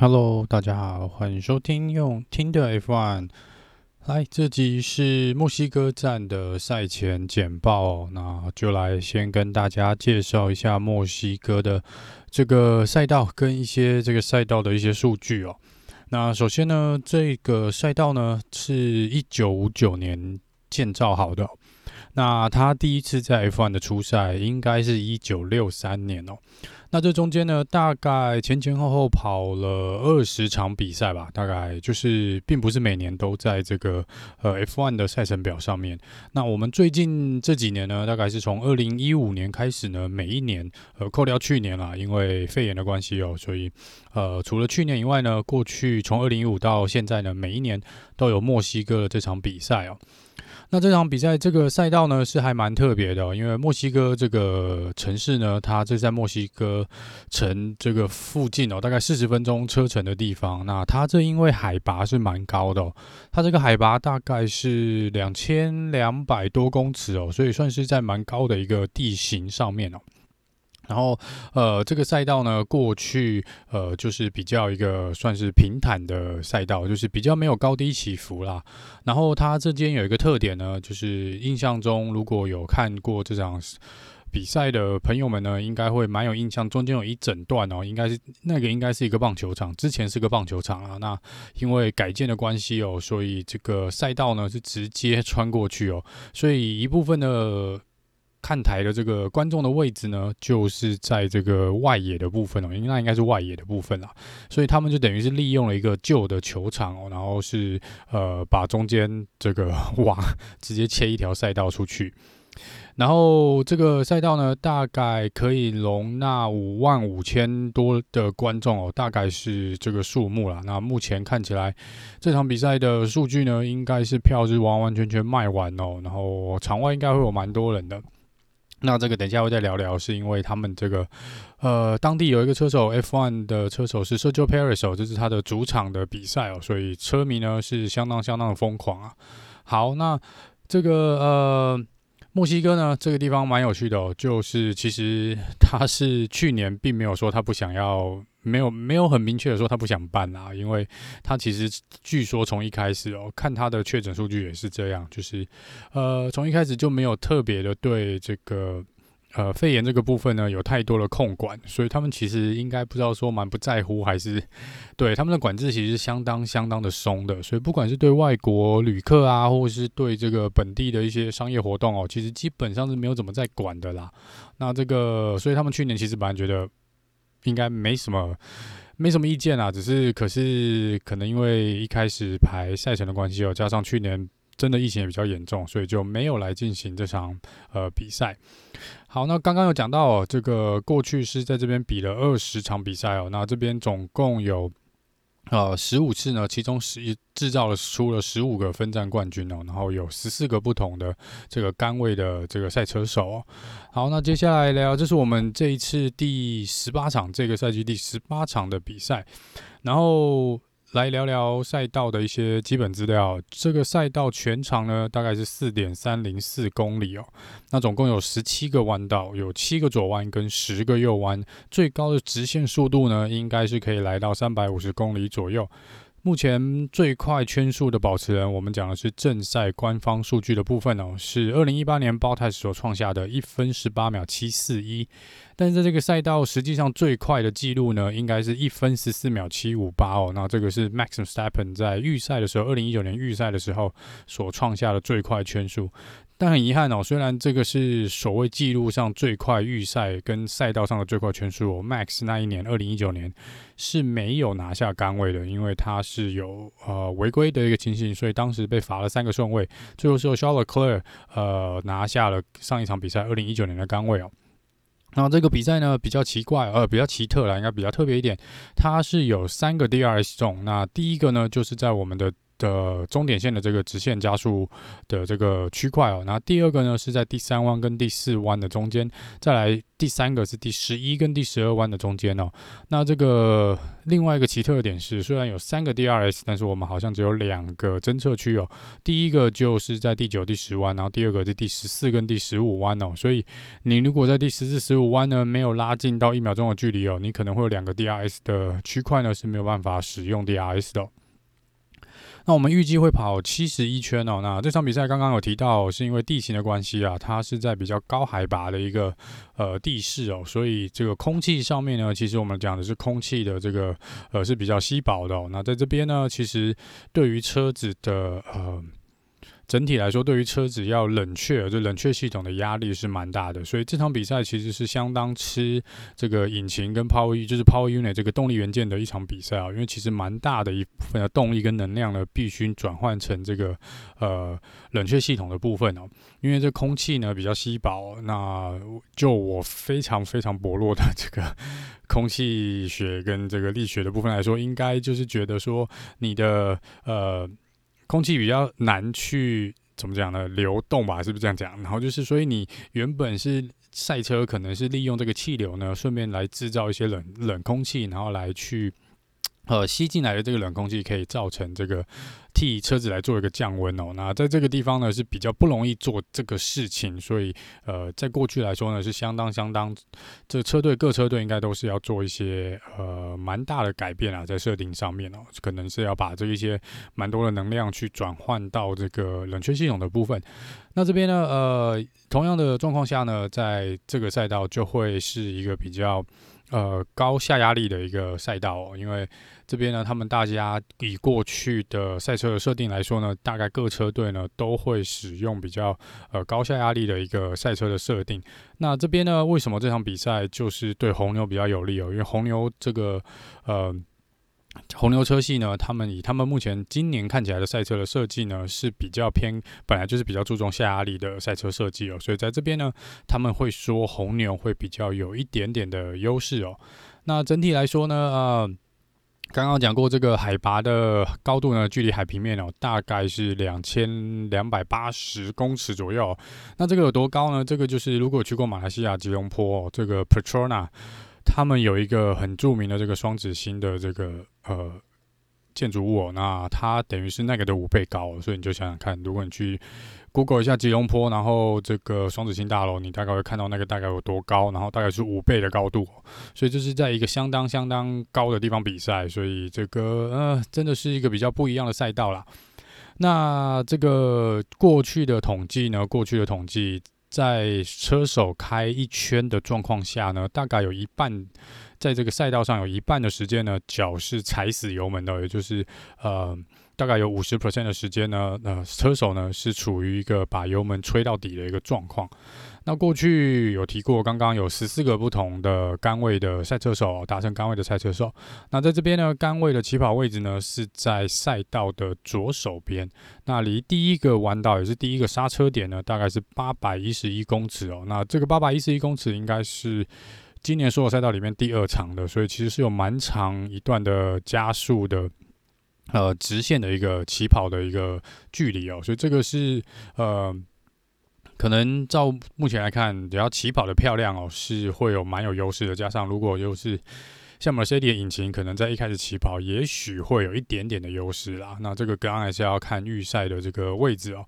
Hello，大家好，欢迎收听用听的 F1。来，这集是墨西哥站的赛前简报，那就来先跟大家介绍一下墨西哥的这个赛道跟一些这个赛道的一些数据哦。那首先呢，这个赛道呢是一九五九年建造好的，那他第一次在 F1 的初赛应该是一九六三年哦。那这中间呢，大概前前后后跑了二十场比赛吧，大概就是并不是每年都在这个呃 F1 的赛程表上面。那我们最近这几年呢，大概是从二零一五年开始呢，每一年呃扣掉去年啦，因为肺炎的关系哦，所以呃除了去年以外呢，过去从二零一五到现在呢，每一年都有墨西哥的这场比赛哦。那这场比赛这个赛道呢是还蛮特别的，因为墨西哥这个城市呢，它就在墨西哥城这个附近哦，大概四十分钟车程的地方。那它这因为海拔是蛮高的，它这个海拔大概是两千两百多公尺哦，所以算是在蛮高的一个地形上面哦。然后，呃，这个赛道呢，过去呃就是比较一个算是平坦的赛道，就是比较没有高低起伏啦。然后它这间有一个特点呢，就是印象中如果有看过这场比赛的朋友们呢，应该会蛮有印象。中间有一整段哦，应该是那个应该是一个棒球场，之前是个棒球场啊。那因为改建的关系哦，所以这个赛道呢是直接穿过去哦，所以一部分的。看台的这个观众的位置呢，就是在这个外野的部分哦，因为那应该是外野的部分啦，所以他们就等于是利用了一个旧的球场哦，然后是呃把中间这个哇 直接切一条赛道出去，然后这个赛道呢大概可以容纳五万五千多的观众哦，大概是这个数目啦。那目前看起来这场比赛的数据呢，应该是票是完完全全卖完哦，然后场外应该会有蛮多人的。那这个等一下会再聊聊，是因为他们这个，呃，当地有一个车手 F1 的车手是 Sergio p a r i s 哦，这是他的主场的比赛哦，所以车迷呢是相当相当的疯狂啊。好，那这个呃。墨西哥呢，这个地方蛮有趣的哦，就是其实他是去年并没有说他不想要，没有没有很明确的说他不想办啊，因为他其实据说从一开始哦，看他的确诊数据也是这样，就是呃从一开始就没有特别的对这个。呃，肺炎这个部分呢，有太多的控管，所以他们其实应该不知道说蛮不在乎，还是 对他们的管制其实是相当相当的松的。所以不管是对外国旅客啊，或是对这个本地的一些商业活动哦，其实基本上是没有怎么在管的啦。那这个，所以他们去年其实本来觉得应该没什么没什么意见啦，只是可是可能因为一开始排赛程的关系哦，加上去年。真的疫情也比较严重，所以就没有来进行这场呃比赛。好，那刚刚有讲到哦，这个过去是在这边比了二十场比赛哦，那这边总共有呃十五次呢，其中十一制造了出了十五个分站冠军哦，然后有十四个不同的这个杆位的这个赛车手哦。好，那接下来聊，这是我们这一次第十八场这个赛季第十八场的比赛，然后。来聊聊赛道的一些基本资料。这个赛道全长呢，大概是四点三零四公里哦。那总共有十七个弯道，有七个左弯跟十个右弯。最高的直线速度呢，应该是可以来到三百五十公里左右。目前最快圈速的保持人，我们讲的是正赛官方数据的部分哦，是二零一八年 Bottas 所创下的一分十八秒七四一。但是在这个赛道，实际上最快的记录呢，应该是一分十四秒七五八哦。那这个是 Max i m s t e p p e n 在预赛的时候，二零一九年预赛的时候所创下的最快圈速。但很遗憾哦，虽然这个是所谓记录上最快预赛跟赛道上的最快圈速哦，Max 那一年二零一九年是没有拿下杆位的，因为他是有呃违规的一个情形，所以当时被罚了三个顺位，最后是由 Charles Leclerc 呃拿下了上一场比赛二零一九年的杆位哦。那这个比赛呢比较奇怪，呃比较奇特啦，应该比较特别一点，它是有三个 DRS zone。那第一个呢就是在我们的的终点线的这个直线加速的这个区块哦，那第二个呢是在第三弯跟第四弯的中间，再来第三个是第十一跟第十二弯的中间哦。那这个另外一个奇特点是，虽然有三个 DRS，但是我们好像只有两个侦测区哦。第一个就是在第九、第十弯，然后第二个是第十四跟第十五弯哦。所以你如果在第十四、十五弯呢没有拉近到一秒钟的距离哦，你可能会有两个 DRS 的区块呢是没有办法使用 DRS 的。那我们预计会跑七十一圈哦。那这场比赛刚刚有提到，是因为地形的关系啊，它是在比较高海拔的一个呃地势哦，所以这个空气上面呢，其实我们讲的是空气的这个呃是比较稀薄的哦。那在这边呢，其实对于车子的呃。整体来说，对于车子要冷却，这冷却系统的压力是蛮大的，所以这场比赛其实是相当吃这个引擎跟 power，就是 power unit 这个动力元件的一场比赛啊。因为其实蛮大的一部分的动力跟能量呢，必须转换成这个呃冷却系统的部分哦。因为这空气呢比较稀薄，那就我非常非常薄弱的这个空气学跟这个力学的部分来说，应该就是觉得说你的呃。空气比较难去怎么讲呢？流动吧，是不是这样讲？然后就是，所以你原本是赛车，可能是利用这个气流呢，顺便来制造一些冷冷空气，然后来去。呃，吸进来的这个冷空气可以造成这个替车子来做一个降温哦。那在这个地方呢是比较不容易做这个事情，所以呃，在过去来说呢是相当相当，这车队各车队应该都是要做一些呃蛮大的改变啊，在设定上面哦，可能是要把这一些蛮多的能量去转换到这个冷却系统的部分。那这边呢，呃，同样的状况下呢，在这个赛道就会是一个比较。呃，高下压力的一个赛道，因为这边呢，他们大家以过去的赛车的设定来说呢，大概各车队呢都会使用比较呃高下压力的一个赛车的设定。那这边呢，为什么这场比赛就是对红牛比较有利哦？因为红牛这个呃。红牛车系呢，他们以他们目前今年看起来的赛车的设计呢，是比较偏，本来就是比较注重下压力的赛车设计哦，所以在这边呢，他们会说红牛会比较有一点点的优势哦。那整体来说呢，呃，刚刚讲过这个海拔的高度呢，距离海平面哦，大概是两千两百八十公尺左右。那这个有多高呢？这个就是如果去过马来西亚吉隆坡哦，这个 Petrona。他们有一个很著名的这个双子星的这个呃建筑物哦，那它等于是那个的五倍高，所以你就想想看，如果你去 Google 一下吉隆坡，然后这个双子星大楼，你大概会看到那个大概有多高，然后大概是五倍的高度，所以这是在一个相当相当高的地方比赛，所以这个呃真的是一个比较不一样的赛道啦。那这个过去的统计呢，过去的统计。在车手开一圈的状况下呢，大概有一半，在这个赛道上有一半的时间呢，脚是踩死油门的，也就是呃，大概有五十 percent 的时间呢，呃，车手呢是处于一个把油门吹到底的一个状况。那过去有提过，刚刚有十四个不同的杆位的赛车手达成杆位的赛车手。那在这边呢，杆位的起跑位置呢是在赛道的左手边。那离第一个弯道也是第一个刹车点呢，大概是八百一十一公尺哦。那这个八百一十一公尺应该是今年所有赛道里面第二长的，所以其实是有蛮长一段的加速的呃直线的一个起跑的一个距离哦。所以这个是呃。可能照目前来看，只要起跑的漂亮哦，是会有蛮有优势的。加上如果又是像 Mercedes 的引擎，可能在一开始起跑，也许会有一点点的优势啦。那这个当然还是要看预赛的这个位置哦。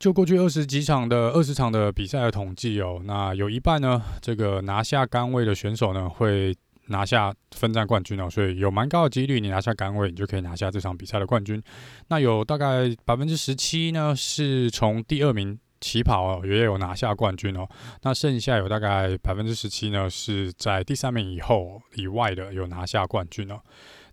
就过去二十几场的二十场的比赛的统计哦，那有一半呢，这个拿下杆位的选手呢，会拿下分站冠军哦。所以有蛮高的几率，你拿下杆位，你就可以拿下这场比赛的冠军。那有大概百分之十七呢，是从第二名。起跑，也有拿下冠军哦。那剩下有大概百分之十七呢，是在第三名以后以外的有拿下冠军哦。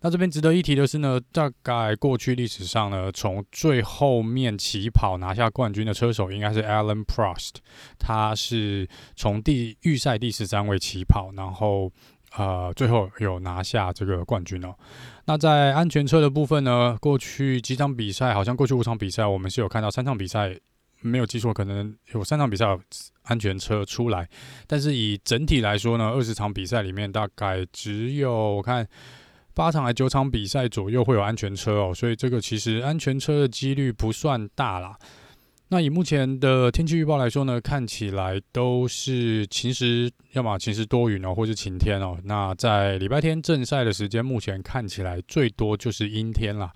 那这边值得一提的是呢，大概过去历史上呢，从最后面起跑拿下冠军的车手应该是 Alan Prost，他是从第预赛第十三位起跑，然后呃最后有拿下这个冠军哦。那在安全车的部分呢，过去几场比赛，好像过去五场比赛，我们是有看到三场比赛。没有记错，可能有三场比赛安全车出来，但是以整体来说呢，二十场比赛里面大概只有我看八场还九场比赛左右会有安全车哦，所以这个其实安全车的几率不算大啦。那以目前的天气预报来说呢，看起来都是晴时，要么晴时多云哦，或是晴天哦。那在礼拜天正赛的时间，目前看起来最多就是阴天啦。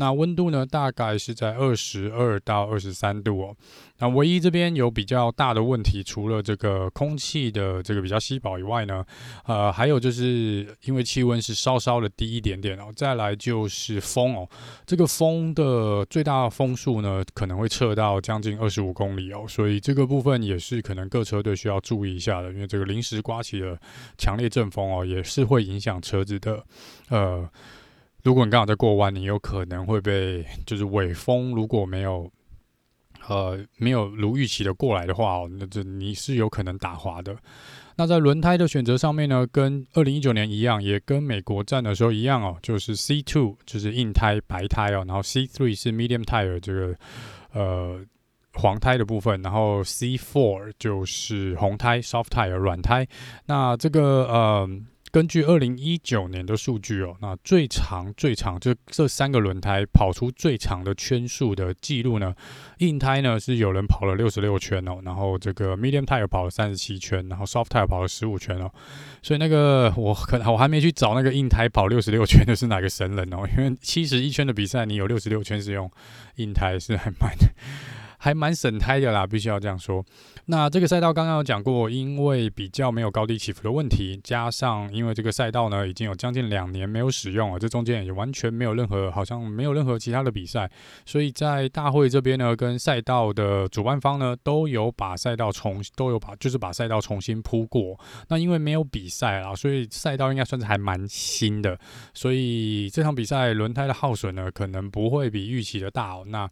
那温度呢，大概是在二十二到二十三度哦。那唯一这边有比较大的问题，除了这个空气的这个比较稀薄以外呢，呃，还有就是因为气温是稍稍的低一点点哦。再来就是风哦，这个风的最大风速呢，可能会测到将近二十五公里哦。所以这个部分也是可能各车队需要注意一下的，因为这个临时刮起的强烈阵风哦，也是会影响车子的，呃。如果你刚好在过弯，你有可能会被就是尾风，如果没有呃没有如预期的过来的话哦，那这你是有可能打滑的。那在轮胎的选择上面呢，跟二零一九年一样，也跟美国站的时候一样哦，就是 C two 就是硬胎白胎哦，然后 C three 是 medium tire 这个呃黄胎的部分，然后 C four 就是红胎 soft tire 软胎。那这个呃。根据二零一九年的数据哦，那最长最长就这三个轮胎跑出最长的圈数的记录呢，硬胎呢是有人跑了六十六圈哦，然后这个 medium tire 跑了三十七圈，然后 soft tire 跑了十五圈哦，所以那个我可能我还没去找那个硬胎跑六十六圈的是哪个神人哦，因为七十一圈的比赛你有六十六圈是用硬胎是还蛮还蛮省胎的啦，必须要这样说。那这个赛道刚刚有讲过，因为比较没有高低起伏的问题，加上因为这个赛道呢已经有将近两年没有使用了，这中间也完全没有任何好像没有任何其他的比赛，所以在大会这边呢，跟赛道的主办方呢都有把赛道重都有把就是把赛道重新铺过。那因为没有比赛啦，所以赛道应该算是还蛮新的，所以这场比赛轮胎的耗损呢可能不会比预期的大哦。那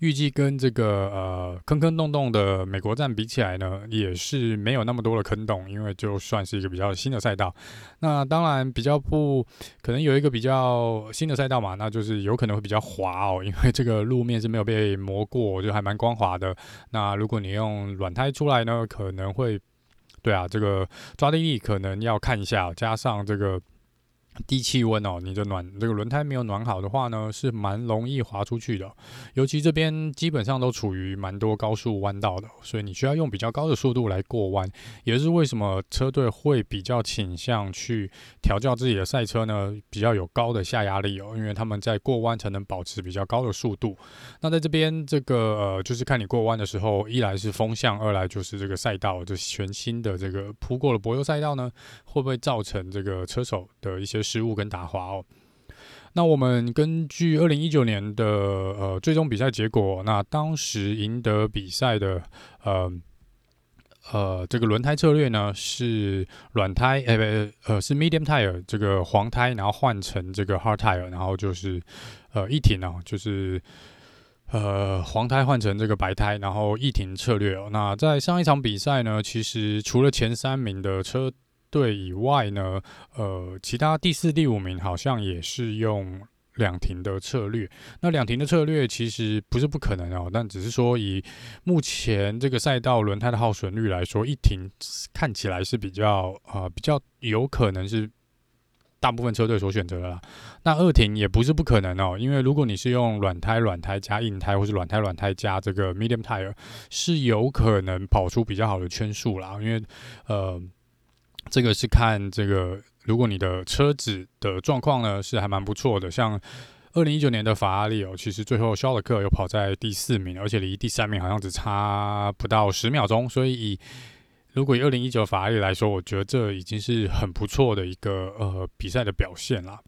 预计跟这个呃坑坑洞洞的美国站比起来呢，也是没有那么多的坑洞，因为就算是一个比较新的赛道。那当然比较不可能有一个比较新的赛道嘛，那就是有可能会比较滑哦，因为这个路面是没有被磨过，就还蛮光滑的。那如果你用软胎出来呢，可能会对啊，这个抓地力可能要看一下，加上这个。低气温哦，你的暖这个轮胎没有暖好的话呢，是蛮容易滑出去的。尤其这边基本上都处于蛮多高速弯道的，所以你需要用比较高的速度来过弯。也是为什么车队会比较倾向去调教自己的赛车呢？比较有高的下压力哦，因为他们在过弯才能保持比较高的速度。那在这边这个呃，就是看你过弯的时候，一来是风向，二来就是这个赛道，这全新的这个铺过了柏油赛道呢，会不会造成这个车手的一些失误跟打滑哦。那我们根据二零一九年的呃最终比赛结果，那当时赢得比赛的呃呃这个轮胎策略呢是软胎，哎、欸、不呃是 medium tire 这个黄胎，然后换成这个 hard tire，然后就是呃一停哦，就是呃黄胎换成这个白胎，然后一停策略哦。那在上一场比赛呢，其实除了前三名的车。对以外呢，呃，其他第四、第五名好像也是用两停的策略。那两停的策略其实不是不可能哦，但只是说以目前这个赛道轮胎的耗损率来说，一停看起来是比较呃比较有可能是大部分车队所选择的啦。那二停也不是不可能哦，因为如果你是用软胎、软胎加硬胎，或是软胎、软胎加这个 medium tire，是有可能跑出比较好的圈数啦。因为呃。这个是看这个，如果你的车子的状况呢是还蛮不错的，像二零一九年的法拉利哦，其实最后肖尔克又跑在第四名，而且离第三名好像只差不到十秒钟，所以以如果以二零一九法拉利来说，我觉得这已经是很不错的一个呃比赛的表现了。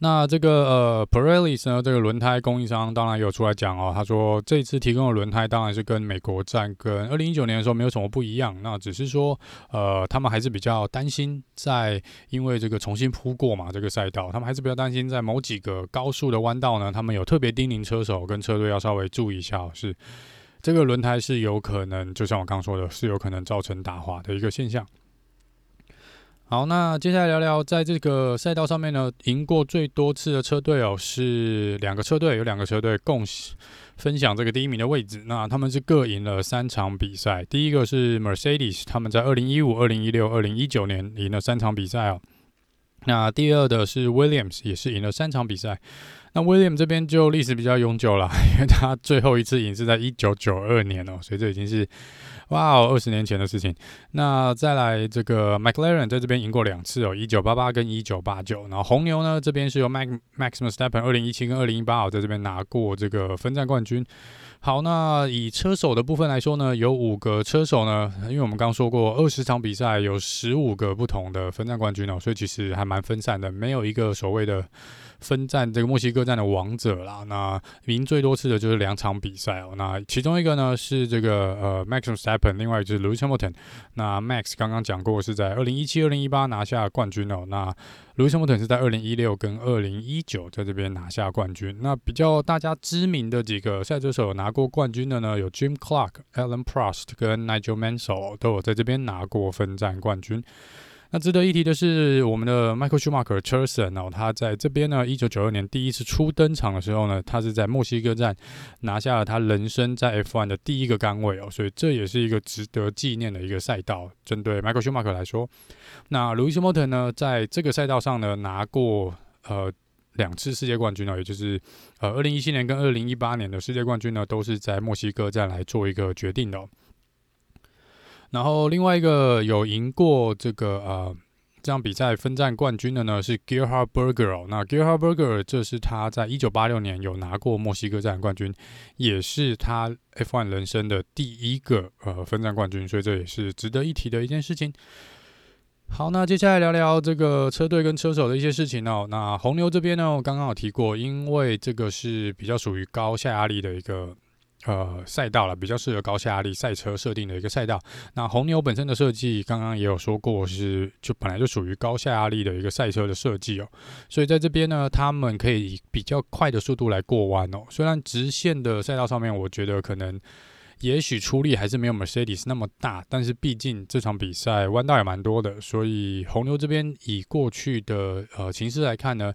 那这个呃，Pirelli 呢，这个轮胎供应商当然有出来讲哦，他说这次提供的轮胎当然是跟美国站跟二零一九年的时候没有什么不一样，那只是说呃，他们还是比较担心在因为这个重新铺过嘛，这个赛道，他们还是比较担心在某几个高速的弯道呢，他们有特别叮咛车手跟车队要稍微注意一下，是这个轮胎是有可能，就像我刚说的，是有可能造成打滑的一个现象。好，那接下来聊聊，在这个赛道上面呢，赢过最多次的车队哦，是两个车队，有两个车队共分享这个第一名的位置。那他们是各赢了三场比赛。第一个是 Mercedes，他们在二零一五、二零一六、二零一九年赢了三场比赛哦。那第二的是 Williams，也是赢了三场比赛。那 William 这边就历史比较悠久了，因为他最后一次赢是在一九九二年哦，所以这已经是哇哦二十年前的事情。那再来这个 McLaren 在这边赢过两次哦，一九八八跟一九八九。然后红牛呢这边是由 Max Max Verstappen 二零一七跟二零一八哦在这边拿过这个分站冠军。好，那以车手的部分来说呢，有五个车手呢，因为我们刚说过，二十场比赛有十五个不同的分站冠军哦，所以其实还蛮分散的，没有一个所谓的分站这个墨西哥站的王者啦。那赢最多次的就是两场比赛哦，那其中一个呢是这个呃 Max Verstappen，另外就是 Lewis Hamilton。那 Max 刚刚讲过是在二零一七、二零一八拿下冠军哦，那 Lewis Hamilton 是在二零一六跟二零一九在这边拿下冠军。那比较大家知名的几个赛车手拿过冠军的呢，有 Jim Clark、Alan Prost 跟 Nigel Mansell 都有在这边拿过分站冠军。那值得一提的是，我们的 Michael Schumacher 车神哦，他在这边呢，一九九二年第一次初登场的时候呢，他是在墨西哥站拿下了他人生在 F1 的第一个杆位哦，所以这也是一个值得纪念的一个赛道。针对 Michael Schumacher 来说，那 Lewis Hamilton 呢，在这个赛道上呢，拿过呃两次世界冠军哦，也就是呃二零一七年跟二零一八年的世界冠军呢，都是在墨西哥站来做一个决定的。然后另外一个有赢过这个呃这场比赛分站冠军的呢是 Gerhard Berger 哦，那 Gerhard Berger 这是他在一九八六年有拿过墨西哥站冠军，也是他 F1 人生的第一个呃分站冠军，所以这也是值得一提的一件事情。好，那接下来聊聊这个车队跟车手的一些事情哦。那红牛这边呢，我刚刚有提过，因为这个是比较属于高下压力的一个。呃，赛道了，比较适合高下压力赛车设定的一个赛道。那红牛本身的设计，刚刚也有说过，是就本来就属于高下压力的一个赛车的设计哦。所以在这边呢，他们可以以比较快的速度来过弯哦。虽然直线的赛道上面，我觉得可能也许出力还是没有 Mercedes 那么大，但是毕竟这场比赛弯道也蛮多的，所以红牛这边以过去的呃形式来看呢，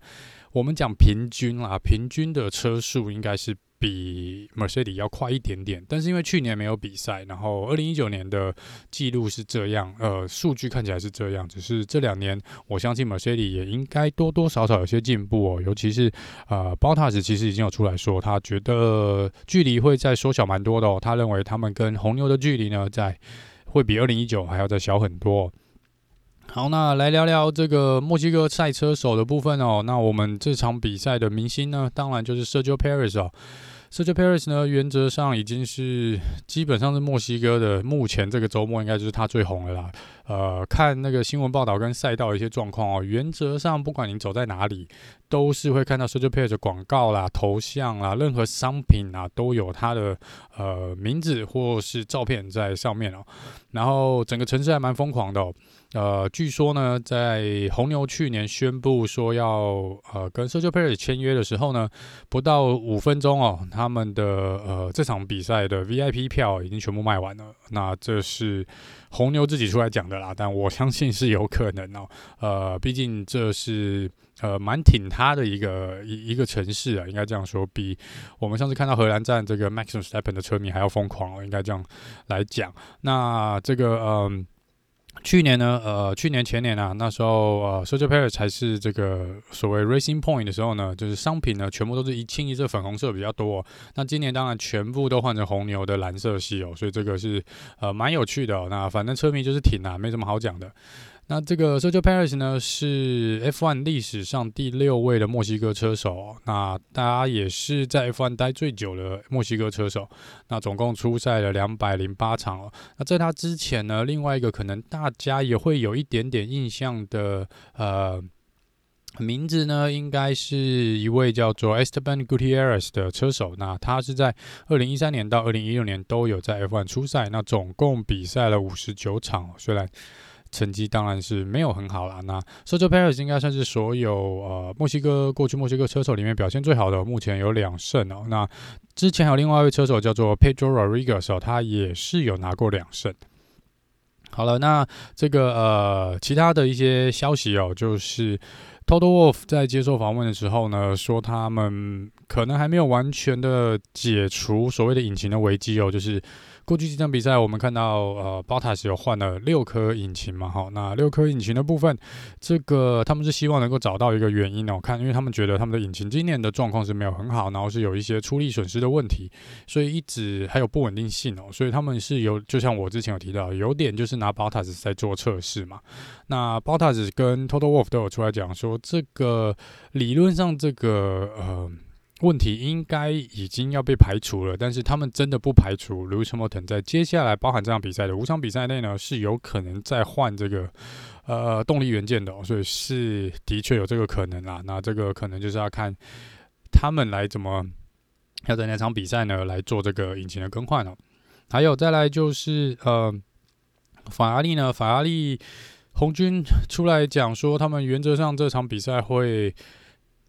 我们讲平均啦，平均的车速应该是。比 Mercedes 要快一点点，但是因为去年没有比赛，然后二零一九年的记录是这样，呃，数据看起来是这样，只是这两年我相信 Mercedes 也应该多多少少有些进步哦，尤其是呃，Bottas 其实已经有出来说，他觉得距离会再缩小蛮多的哦，他认为他们跟红牛的距离呢，在会比二零一九还要再小很多。好，那来聊聊这个墨西哥赛车手的部分哦。那我们这场比赛的明星呢，当然就是 Sergio Perez 哦。Sergio Perez 呢，原则上已经是基本上是墨西哥的目前这个周末应该就是他最红的啦。呃，看那个新闻报道跟赛道的一些状况哦，原则上不管你走在哪里，都是会看到 social page 广告啦、头像啦、任何商品啊都有它的呃名字或是照片在上面哦。然后整个城市还蛮疯狂的哦。呃，据说呢，在红牛去年宣布说要呃跟 Social Page 签约的时候呢，不到五分钟哦，他们的呃这场比赛的 VIP 票已经全部卖完了。那这是红牛自己出来讲的啦，但我相信是有可能哦。呃，毕竟这是呃蛮挺他的一个一一个城市啊，应该这样说，比我们上次看到荷兰站这个 Max s t e p p e n 的车迷还要疯狂哦，应该这样来讲。那这个嗯。去年呢，呃，去年前年啊，那时候呃，Sergio Perez 才是这个所谓 Racing Point 的时候呢，就是商品呢全部都是一清一色粉红色比较多。那今年当然全部都换成红牛的蓝色系哦，所以这个是呃蛮有趣的。那反正车迷就是挺啊，没什么好讲的。那这个 Sergio Perez 呢，是 F1 历史上第六位的墨西哥车手。那大家也是在 F1 待最久的墨西哥车手。那总共出赛了两百零八场哦。那在他之前呢，另外一个可能大家也会有一点点印象的呃名字呢，应该是一位叫做 Esteban Gutierrez 的车手。那他是在二零一三年到二零一六年都有在 F1 出赛。那总共比赛了五十九场，虽然。成绩当然是没有很好啦。那 Sergio Perez 应该算是所有呃墨西哥过去墨西哥车手里面表现最好的，目前有两胜哦。那之前还有另外一位车手叫做 Pedro Rodriguez 哦，他也是有拿过两胜。好了，那这个呃其他的一些消息哦，就是 Toto Wolf 在接受访问的时候呢，说他们可能还没有完全的解除所谓的引擎的危机哦，就是。过去几场比赛，我们看到呃，Bottas 有换了六颗引擎嘛，哈，那六颗引擎的部分，这个他们是希望能够找到一个原因哦，看，因为他们觉得他们的引擎今年的状况是没有很好，然后是有一些出力损失的问题，所以一直还有不稳定性哦，所以他们是有，就像我之前有提到，有点就是拿 Bottas 在做测试嘛，那 Bottas 跟 Total Wolf 都有出来讲说，这个理论上这个呃。问题应该已经要被排除了，但是他们真的不排除 Lewis Hamilton 在接下来包含这场比赛的五场比赛内呢，是有可能再换这个呃动力元件的，所以是的确有这个可能啦。那这个可能就是要看他们来怎么要在那场比赛呢来做这个引擎的更换哦。还有再来就是呃法拉利呢，法拉利红军出来讲说，他们原则上这场比赛会。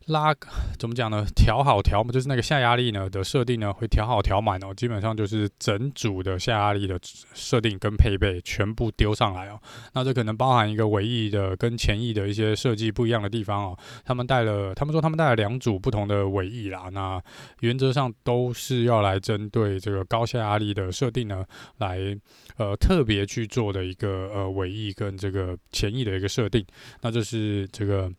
拉 怎么讲呢？调好调嘛，就是那个下压力呢的设定呢，会调好调满哦。基本上就是整组的下压力的设定跟配备全部丢上来哦。那这可能包含一个尾翼的跟前翼的一些设计不一样的地方哦。他们带了，他们说他们带了两组不同的尾翼啦。那原则上都是要来针对这个高下压力的设定呢，来呃特别去做的一个呃尾翼跟这个前翼的一个设定。那这是这个。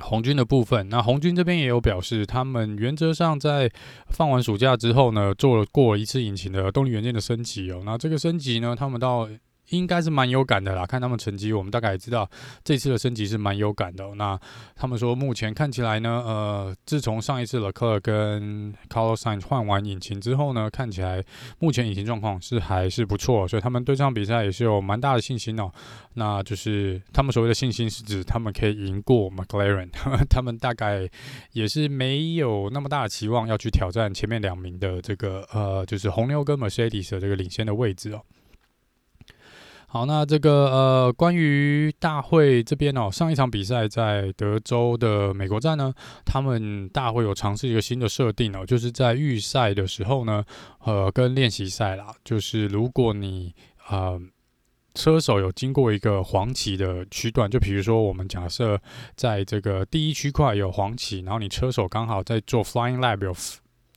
红军的部分，那红军这边也有表示，他们原则上在放完暑假之后呢，做了过一次引擎的动力元件的升级哦。那这个升级呢，他们到。应该是蛮有感的啦，看他们成绩，我们大概也知道这次的升级是蛮有感的。那他们说，目前看起来呢，呃，自从上一次 lecoq 跟 Carlos Sainz 换完引擎之后呢，看起来目前引擎状况是还是不错，所以他们对这场比赛也是有蛮大的信心哦。那就是他们所谓的信心是指他们可以赢过 McLaren，他们大概也是没有那么大的期望要去挑战前面两名的这个呃，就是红牛跟 Mercedes 的这个领先的位置哦。好，那这个呃，关于大会这边哦，上一场比赛在德州的美国站呢，他们大会有尝试一个新的设定哦，就是在预赛的时候呢，呃，跟练习赛啦，就是如果你呃车手有经过一个黄旗的区段，就比如说我们假设在这个第一区块有黄旗，然后你车手刚好在做 Flying Lab 有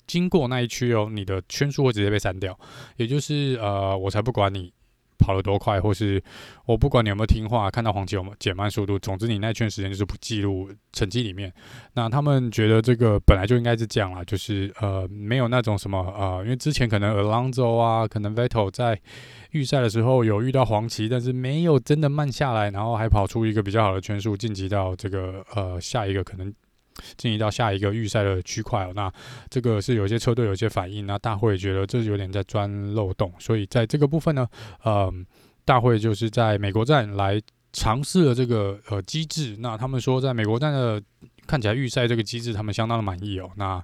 经过那一区哦，你的圈数会直接被删掉，也就是呃，我才不管你。跑了多快，或是我不管你有没有听话，看到黄旗有没有减慢速度，总之你那圈时间就是不记录成绩里面。那他们觉得这个本来就应该是这样啦，就是呃没有那种什么呃，因为之前可能 Alonso 啊，可能 Vettel 在预赛的时候有遇到黄旗，但是没有真的慢下来，然后还跑出一个比较好的圈数，晋级到这个呃下一个可能。进行到下一个预赛的区块哦，那这个是有些车队有些反应，那大会觉得这有点在钻漏洞，所以在这个部分呢，呃，大会就是在美国站来尝试了这个呃机制，那他们说在美国站的看起来预赛这个机制他们相当的满意哦，那。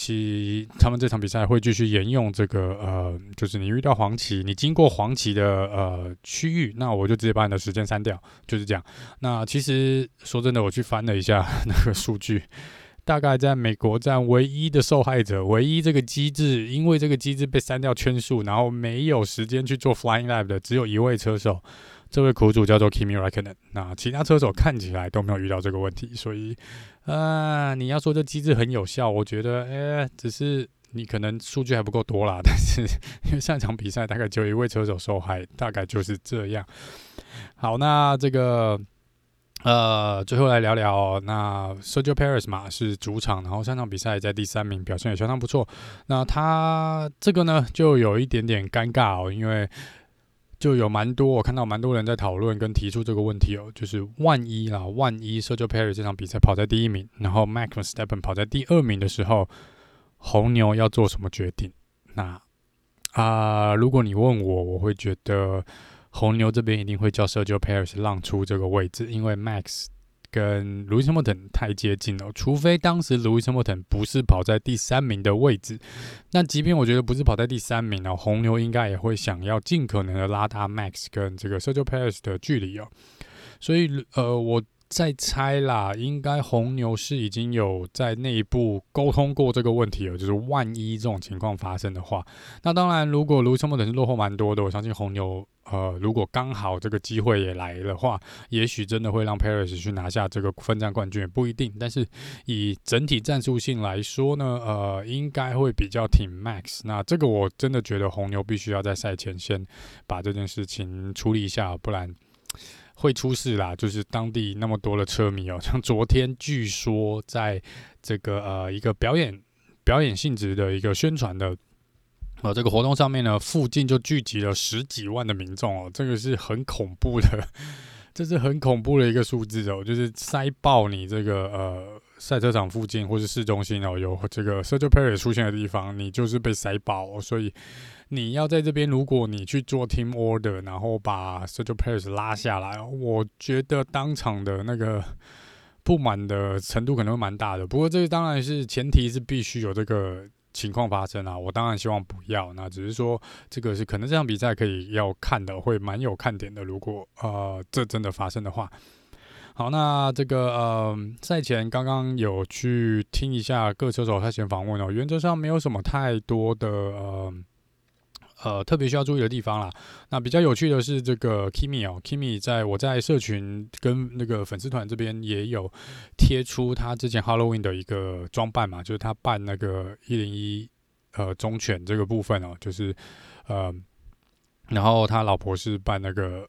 其他们这场比赛会继续沿用这个呃，就是你遇到黄旗，你经过黄旗的呃区域，那我就直接把你的时间删掉，就是这样。那其实说真的，我去翻了一下那个数据，大概在美国站唯一的受害者，唯一这个机制，因为这个机制被删掉圈数，然后没有时间去做 Flying Lap 的，只有一位车手。这位苦主叫做 Kimi Raikkonen，那其他车手看起来都没有遇到这个问题，所以，呃，你要说这机制很有效，我觉得，哎，只是你可能数据还不够多啦。但是因为上场比赛大概只有一位车手受害，大概就是这样。好，那这个，呃，最后来聊聊，那 Sergio Perez 嘛是主场，然后上场比赛在第三名，表现也相当不错。那他这个呢，就有一点点尴尬哦，因为。就有蛮多，我看到蛮多人在讨论跟提出这个问题哦，就是万一啦，万一 Sergio Perez 这场比赛跑在第一名，然后 Max s t e p p e n 跑在第二名的时候，红牛要做什么决定？那啊、如果你问我，我会觉得红牛这边一定会叫 Sergio Perez 让出这个位置，因为 Max。跟 Lewis Hamilton 太接近了，除非当时 Lewis Hamilton 不是跑在第三名的位置，那即便我觉得不是跑在第三名哦，红牛应该也会想要尽可能的拉大 Max 跟这个 Sergio Perez 的距离哦。所以呃，我在猜啦，应该红牛是已经有在内部沟通过这个问题了，就是万一这种情况发生的话，那当然，如果 Lewis Hamilton 是落后蛮多的，我相信红牛呃，如果刚好这个机会也来的话，也许真的会让 Perez 去拿下这个分站冠军，也不一定。但是以整体战术性来说呢，呃，应该会比较挺 Max。那这个我真的觉得红牛必须要在赛前先把这件事情处理一下，不然。会出事啦，就是当地那么多的车迷哦，像昨天据说在这个呃一个表演表演性质的一个宣传的呃这个活动上面呢，附近就聚集了十几万的民众哦，这个是很恐怖的，这是很恐怖的一个数字哦，就是塞爆你这个呃赛车场附近或是市中心哦，有这个 Sergio Perez 出现的地方，你就是被塞爆哦，所以。你要在这边，如果你去做 team order，然后把 Sergio Perez 拉下来，我觉得当场的那个不满的程度可能会蛮大的。不过这个当然是前提是必须有这个情况发生啊，我当然希望不要。那只是说这个是可能这场比赛可以要看的，会蛮有看点的。如果呃这真的发生的话，好，那这个呃赛前刚刚有去听一下各车手赛前访问哦，原则上没有什么太多的呃。呃，特别需要注意的地方啦。那比较有趣的是这个 Kimi 哦，Kimi 在我在社群跟那个粉丝团这边也有贴出他之前 Halloween 的一个装扮嘛，就是他扮那个一零一呃忠犬这个部分哦，就是呃，然后他老婆是扮那个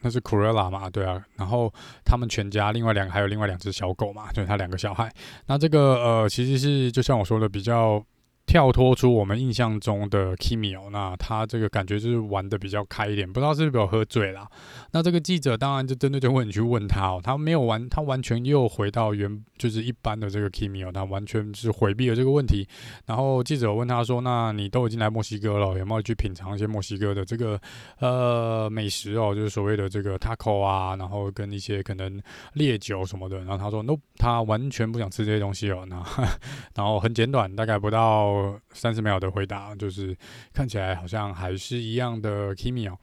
那是 Cruella 嘛，对啊，然后他们全家另外两个还有另外两只小狗嘛，就是他两个小孩。那这个呃其实是就像我说的比较。跳脱出我们印象中的 Kimi 哦，那他这个感觉就是玩得比较开一点，不知道是不是有喝醉啦。那这个记者当然就针对这个问题去问他哦，他没有完，他完全又回到原就是一般的这个 Kimi 哦，他完全是回避了这个问题。然后记者问他说：“那你都已经来墨西哥了，有没有去品尝一些墨西哥的这个呃美食哦，就是所谓的这个 taco 啊，然后跟一些可能烈酒什么的？”然后他说：“No，他完全不想吃这些东西哦。”那然后很简短，大概不到。三十秒的回答，就是看起来好像还是一样的 Kimi 哦。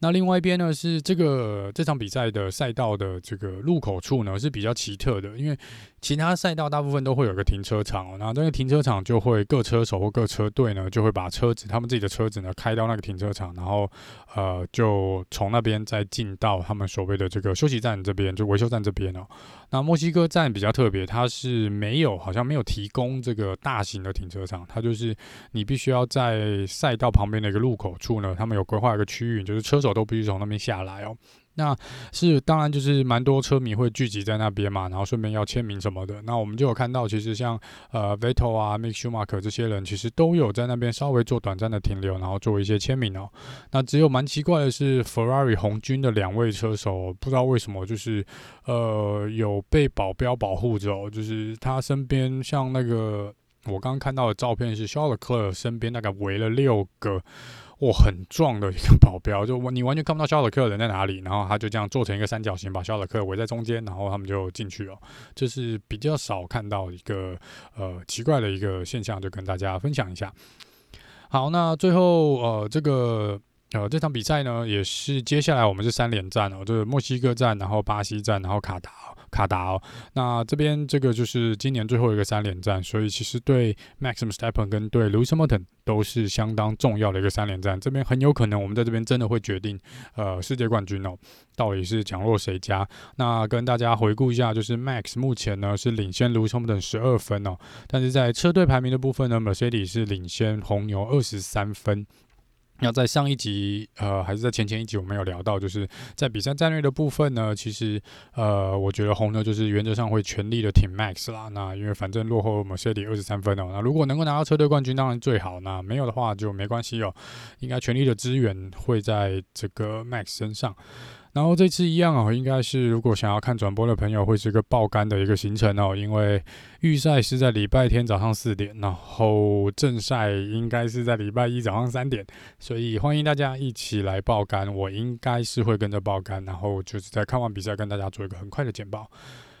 那另外一边呢，是这个这场比赛的赛道的这个入口处呢是比较奇特的，因为其他赛道大部分都会有个停车场哦，那个停车场就会各车手或各车队呢就会把车子他们自己的车子呢开到那个停车场，然后呃就从那边再进到他们所谓的这个休息站这边，就维修站这边哦。那墨西哥站比较特别，它是没有好像没有提供这个大型的停车场，它就是你必须要在赛道旁边的一个路口处呢，他们有规划一个区域，就是车手。都必须从那边下来哦。那是当然，就是蛮多车迷会聚集在那边嘛，然后顺便要签名什么的。那我们就有看到，其实像呃 Vettel 啊、Mick Schumacher 这些人，其实都有在那边稍微做短暂的停留，然后做一些签名哦。那只有蛮奇怪的是，Ferrari 红军的两位车手，不知道为什么就是呃有被保镖保护着，就是他身边像那个我刚刚看到的照片是 Charles 身边大概围了六个。或，很壮的一个保镖，就你完全看不到肖尔克人在哪里，然后他就这样做成一个三角形，把肖尔克围在中间，然后他们就进去了。这是比较少看到一个呃奇怪的一个现象，就跟大家分享一下。好，那最后呃这个呃这场比赛呢，也是接下来我们是三连战哦，就是墨西哥站，然后巴西站，然后卡达。卡达哦，那这边这个就是今年最后一个三连战，所以其实对 Max Verstappen 跟对 Lewis Hamilton 都是相当重要的一个三连战。这边很有可能我们在这边真的会决定呃世界冠军哦，到底是强弱谁家？那跟大家回顾一下，就是 Max 目前呢是领先 Lewis Hamilton 十二分哦，但是在车队排名的部分呢，Mercedes 是领先红牛二十三分。那在上一集，呃，还是在前前一集，我们有聊到，就是在比赛战略的部分呢，其实，呃，我觉得红牛就是原则上会全力的挺 Max 啦。那因为反正落后 Mercedes 二十三分哦，那如果能够拿到车队冠军，当然最好。那没有的话就没关系哦，应该全力的支援会在这个 Max 身上。然后这次一样哦，应该是如果想要看转播的朋友，会是一个爆肝的一个行程哦，因为预赛是在礼拜天早上四点，然后正赛应该是在礼拜一早上三点，所以欢迎大家一起来爆肝，我应该是会跟着爆肝，然后就是在看完比赛跟大家做一个很快的简报。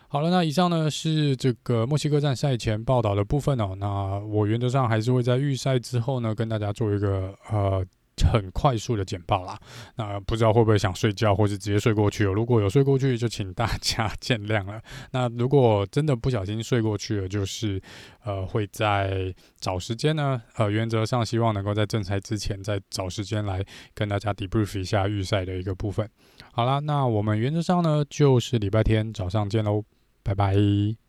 好了，那以上呢是这个墨西哥站赛前报道的部分哦，那我原则上还是会在预赛之后呢跟大家做一个呃。很快速的简报啦。那不知道会不会想睡觉，或是直接睡过去？如果有睡过去，就请大家见谅了。那如果真的不小心睡过去了，就是呃会在找时间呢，呃原则上希望能够在正赛之前再找时间来跟大家 debrief 一下预赛的一个部分。好啦，那我们原则上呢就是礼拜天早上见喽，拜拜。